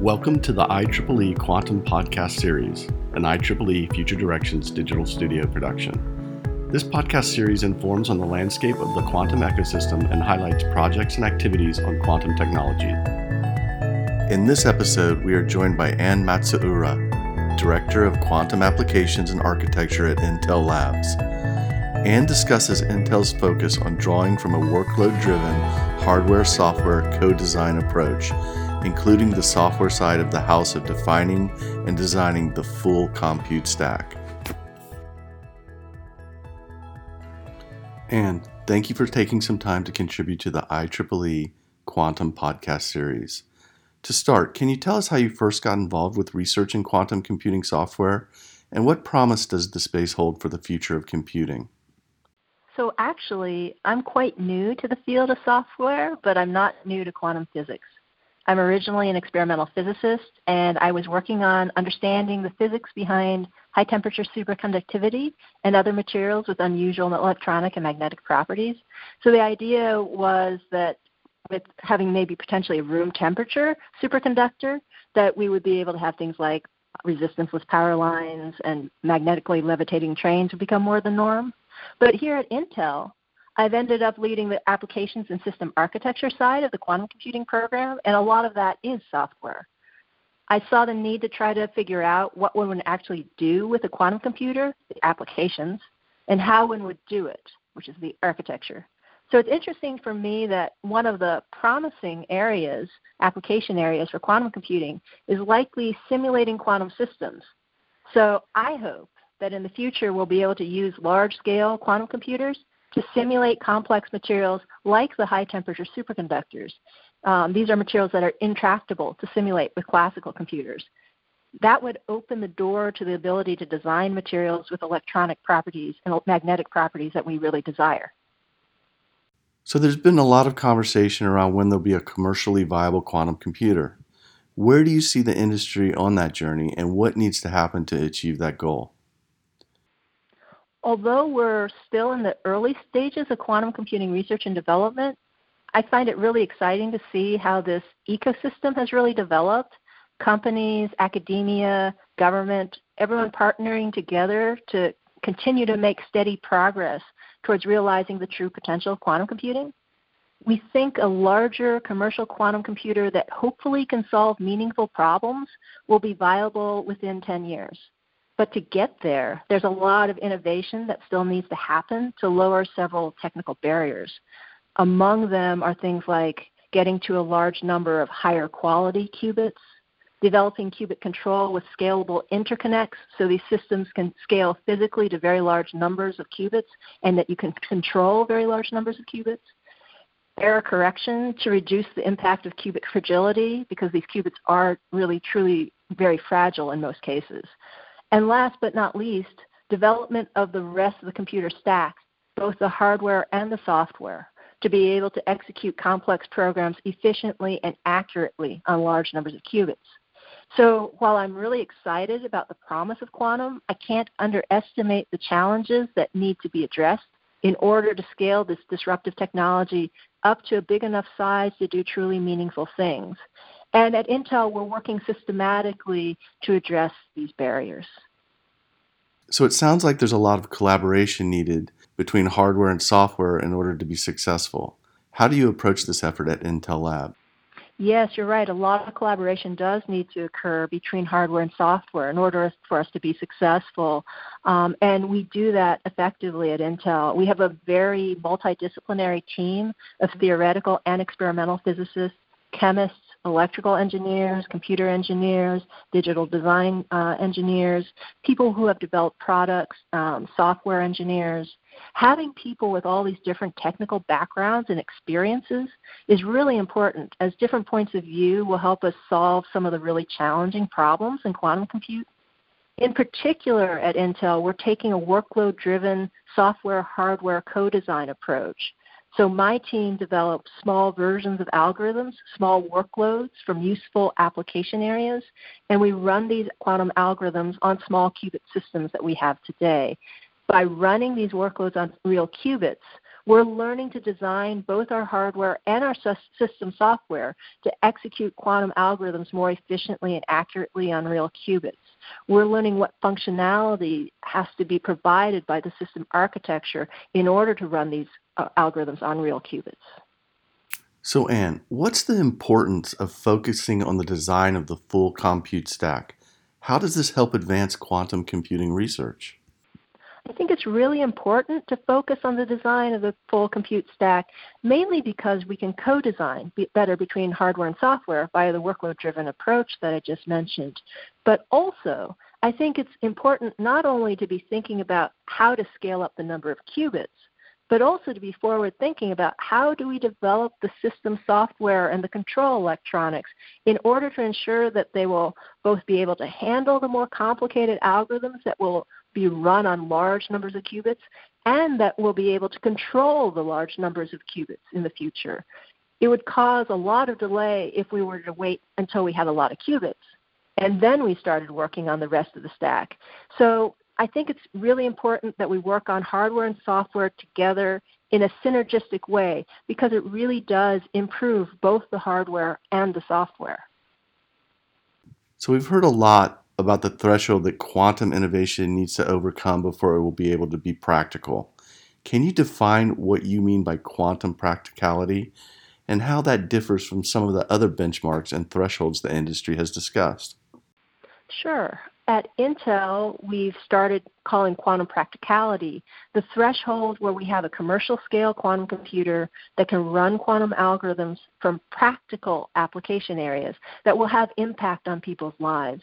Welcome to the IEEE Quantum Podcast Series, an IEEE Future Directions digital studio production. This podcast series informs on the landscape of the quantum ecosystem and highlights projects and activities on quantum technology. In this episode, we are joined by Anne Matsuura, Director of Quantum Applications and Architecture at Intel Labs. Anne discusses Intel's focus on drawing from a workload driven hardware software co design approach, including the software side of the house of defining and designing the full compute stack. And thank you for taking some time to contribute to the IEEE Quantum Podcast Series. To start, can you tell us how you first got involved with researching quantum computing software and what promise does the space hold for the future of computing? So actually, I'm quite new to the field of software, but I'm not new to quantum physics. I'm originally an experimental physicist, and I was working on understanding the physics behind high temperature superconductivity and other materials with unusual electronic and magnetic properties. So the idea was that with having maybe potentially a room temperature superconductor, that we would be able to have things like resistanceless power lines and magnetically levitating trains would become more the norm. But here at Intel, I've ended up leading the applications and system architecture side of the quantum computing program, and a lot of that is software. I saw the need to try to figure out what one would actually do with a quantum computer, the applications, and how one would do it, which is the architecture. So it's interesting for me that one of the promising areas, application areas for quantum computing, is likely simulating quantum systems. So I hope that in the future we'll be able to use large scale quantum computers to simulate complex materials like the high temperature superconductors. Um, these are materials that are intractable to simulate with classical computers. That would open the door to the ability to design materials with electronic properties and magnetic properties that we really desire. So, there's been a lot of conversation around when there'll be a commercially viable quantum computer. Where do you see the industry on that journey, and what needs to happen to achieve that goal? Although we're still in the early stages of quantum computing research and development, I find it really exciting to see how this ecosystem has really developed. Companies, academia, government, everyone partnering together to continue to make steady progress towards realizing the true potential of quantum computing. We think a larger commercial quantum computer that hopefully can solve meaningful problems will be viable within 10 years. But to get there, there's a lot of innovation that still needs to happen to lower several technical barriers. Among them are things like getting to a large number of higher quality qubits, developing qubit control with scalable interconnects so these systems can scale physically to very large numbers of qubits and that you can control very large numbers of qubits. Error correction to reduce the impact of qubit fragility because these qubits are really truly very fragile in most cases. And last but not least, development of the rest of the computer stack, both the hardware and the software, to be able to execute complex programs efficiently and accurately on large numbers of qubits. So while I'm really excited about the promise of quantum, I can't underestimate the challenges that need to be addressed in order to scale this disruptive technology up to a big enough size to do truly meaningful things. And at Intel, we're working systematically to address these barriers. So it sounds like there's a lot of collaboration needed between hardware and software in order to be successful. How do you approach this effort at Intel Lab? Yes, you're right. A lot of collaboration does need to occur between hardware and software in order for us to be successful. Um, and we do that effectively at Intel. We have a very multidisciplinary team of theoretical and experimental physicists, chemists, electrical engineers, computer engineers, digital design uh, engineers, people who have developed products, um, software engineers. Having people with all these different technical backgrounds and experiences is really important as different points of view will help us solve some of the really challenging problems in quantum compute. In particular, at Intel, we're taking a workload driven software hardware co design approach so my team develops small versions of algorithms, small workloads from useful application areas, and we run these quantum algorithms on small qubit systems that we have today. By running these workloads on real qubits, We're learning to design both our hardware and our system software to execute quantum algorithms more efficiently and accurately on real qubits. We're learning what functionality has to be provided by the system architecture in order to run these uh, algorithms on real qubits. So, Anne, what's the importance of focusing on the design of the full compute stack? How does this help advance quantum computing research? I think it's really important to focus on the design of the full compute stack, mainly because we can co design better between hardware and software via the workload driven approach that I just mentioned. But also, I think it's important not only to be thinking about how to scale up the number of qubits, but also to be forward thinking about how do we develop the system software and the control electronics in order to ensure that they will both be able to handle the more complicated algorithms that will be run on large numbers of qubits and that we'll be able to control the large numbers of qubits in the future. It would cause a lot of delay if we were to wait until we had a lot of qubits and then we started working on the rest of the stack. So I think it's really important that we work on hardware and software together in a synergistic way because it really does improve both the hardware and the software. So we've heard a lot about the threshold that quantum innovation needs to overcome before it will be able to be practical. Can you define what you mean by quantum practicality and how that differs from some of the other benchmarks and thresholds the industry has discussed? Sure at Intel, we've started calling quantum practicality the threshold where we have a commercial scale quantum computer that can run quantum algorithms from practical application areas that will have impact on people's lives.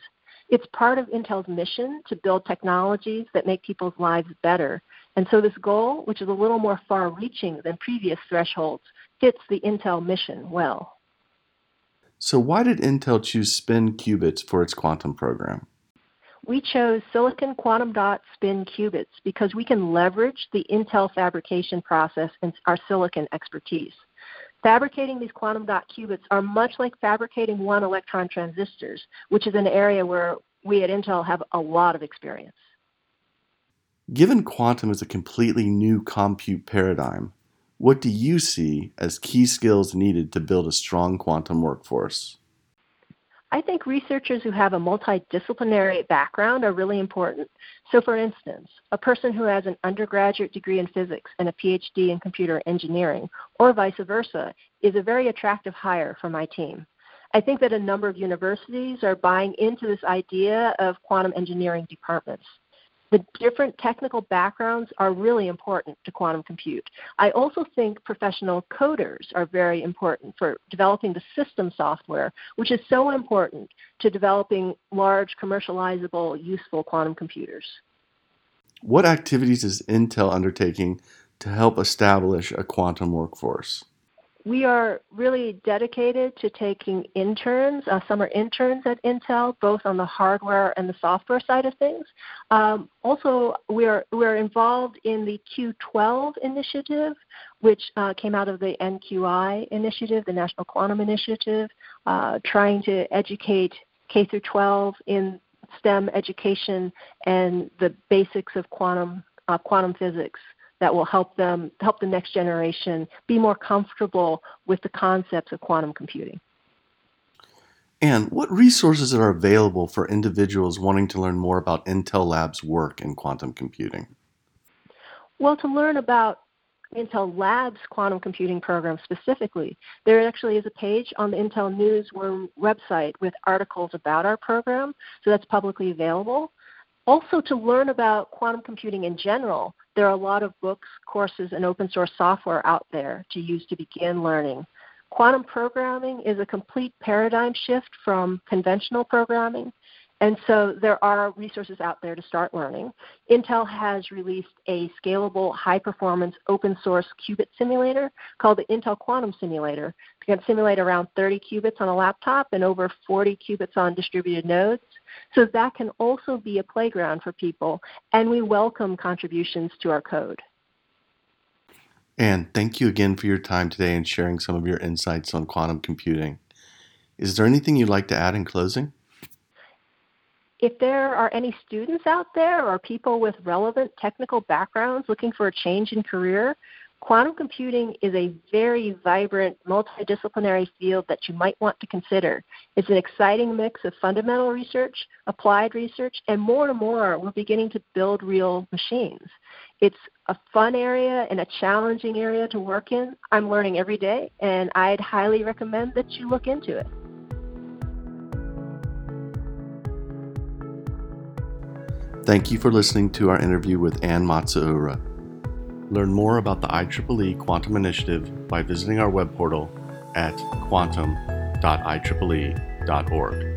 It's part of Intel's mission to build technologies that make people's lives better. And so this goal, which is a little more far reaching than previous thresholds, fits the Intel mission well. So, why did Intel choose spin qubits for its quantum program? we chose silicon quantum dot spin qubits because we can leverage the Intel fabrication process and our silicon expertise. Fabricating these quantum dot qubits are much like fabricating one electron transistors, which is an area where we at Intel have a lot of experience. Given quantum is a completely new compute paradigm, what do you see as key skills needed to build a strong quantum workforce? I think researchers who have a multidisciplinary background are really important. So, for instance, a person who has an undergraduate degree in physics and a PhD in computer engineering, or vice versa, is a very attractive hire for my team. I think that a number of universities are buying into this idea of quantum engineering departments. The different technical backgrounds are really important to quantum compute. I also think professional coders are very important for developing the system software, which is so important to developing large, commercializable, useful quantum computers. What activities is Intel undertaking to help establish a quantum workforce? We are really dedicated to taking interns, uh, summer interns at Intel, both on the hardware and the software side of things. Um, also, we are we are involved in the Q12 initiative, which uh, came out of the NQI initiative, the National Quantum Initiative, uh, trying to educate K through 12 in STEM education and the basics of quantum uh, quantum physics that will help them help the next generation be more comfortable with the concepts of quantum computing. And what resources are available for individuals wanting to learn more about Intel Labs' work in quantum computing? Well, to learn about Intel Labs quantum computing program specifically, there actually is a page on the Intel Newsroom website with articles about our program, so that's publicly available. Also, to learn about quantum computing in general, there are a lot of books, courses, and open source software out there to use to begin learning. Quantum programming is a complete paradigm shift from conventional programming, and so there are resources out there to start learning. Intel has released a scalable, high performance, open source qubit simulator called the Intel Quantum Simulator. You can simulate around 30 qubits on a laptop and over 40 qubits on distributed nodes. So that can also be a playground for people, and we welcome contributions to our code. And thank you again for your time today and sharing some of your insights on quantum computing. Is there anything you'd like to add in closing? If there are any students out there or people with relevant technical backgrounds looking for a change in career, Quantum computing is a very vibrant, multidisciplinary field that you might want to consider. It's an exciting mix of fundamental research, applied research, and more and more we're beginning to build real machines. It's a fun area and a challenging area to work in. I'm learning every day, and I'd highly recommend that you look into it. Thank you for listening to our interview with Anne Matsuura. Learn more about the IEEE Quantum Initiative by visiting our web portal at quantum.ieee.org.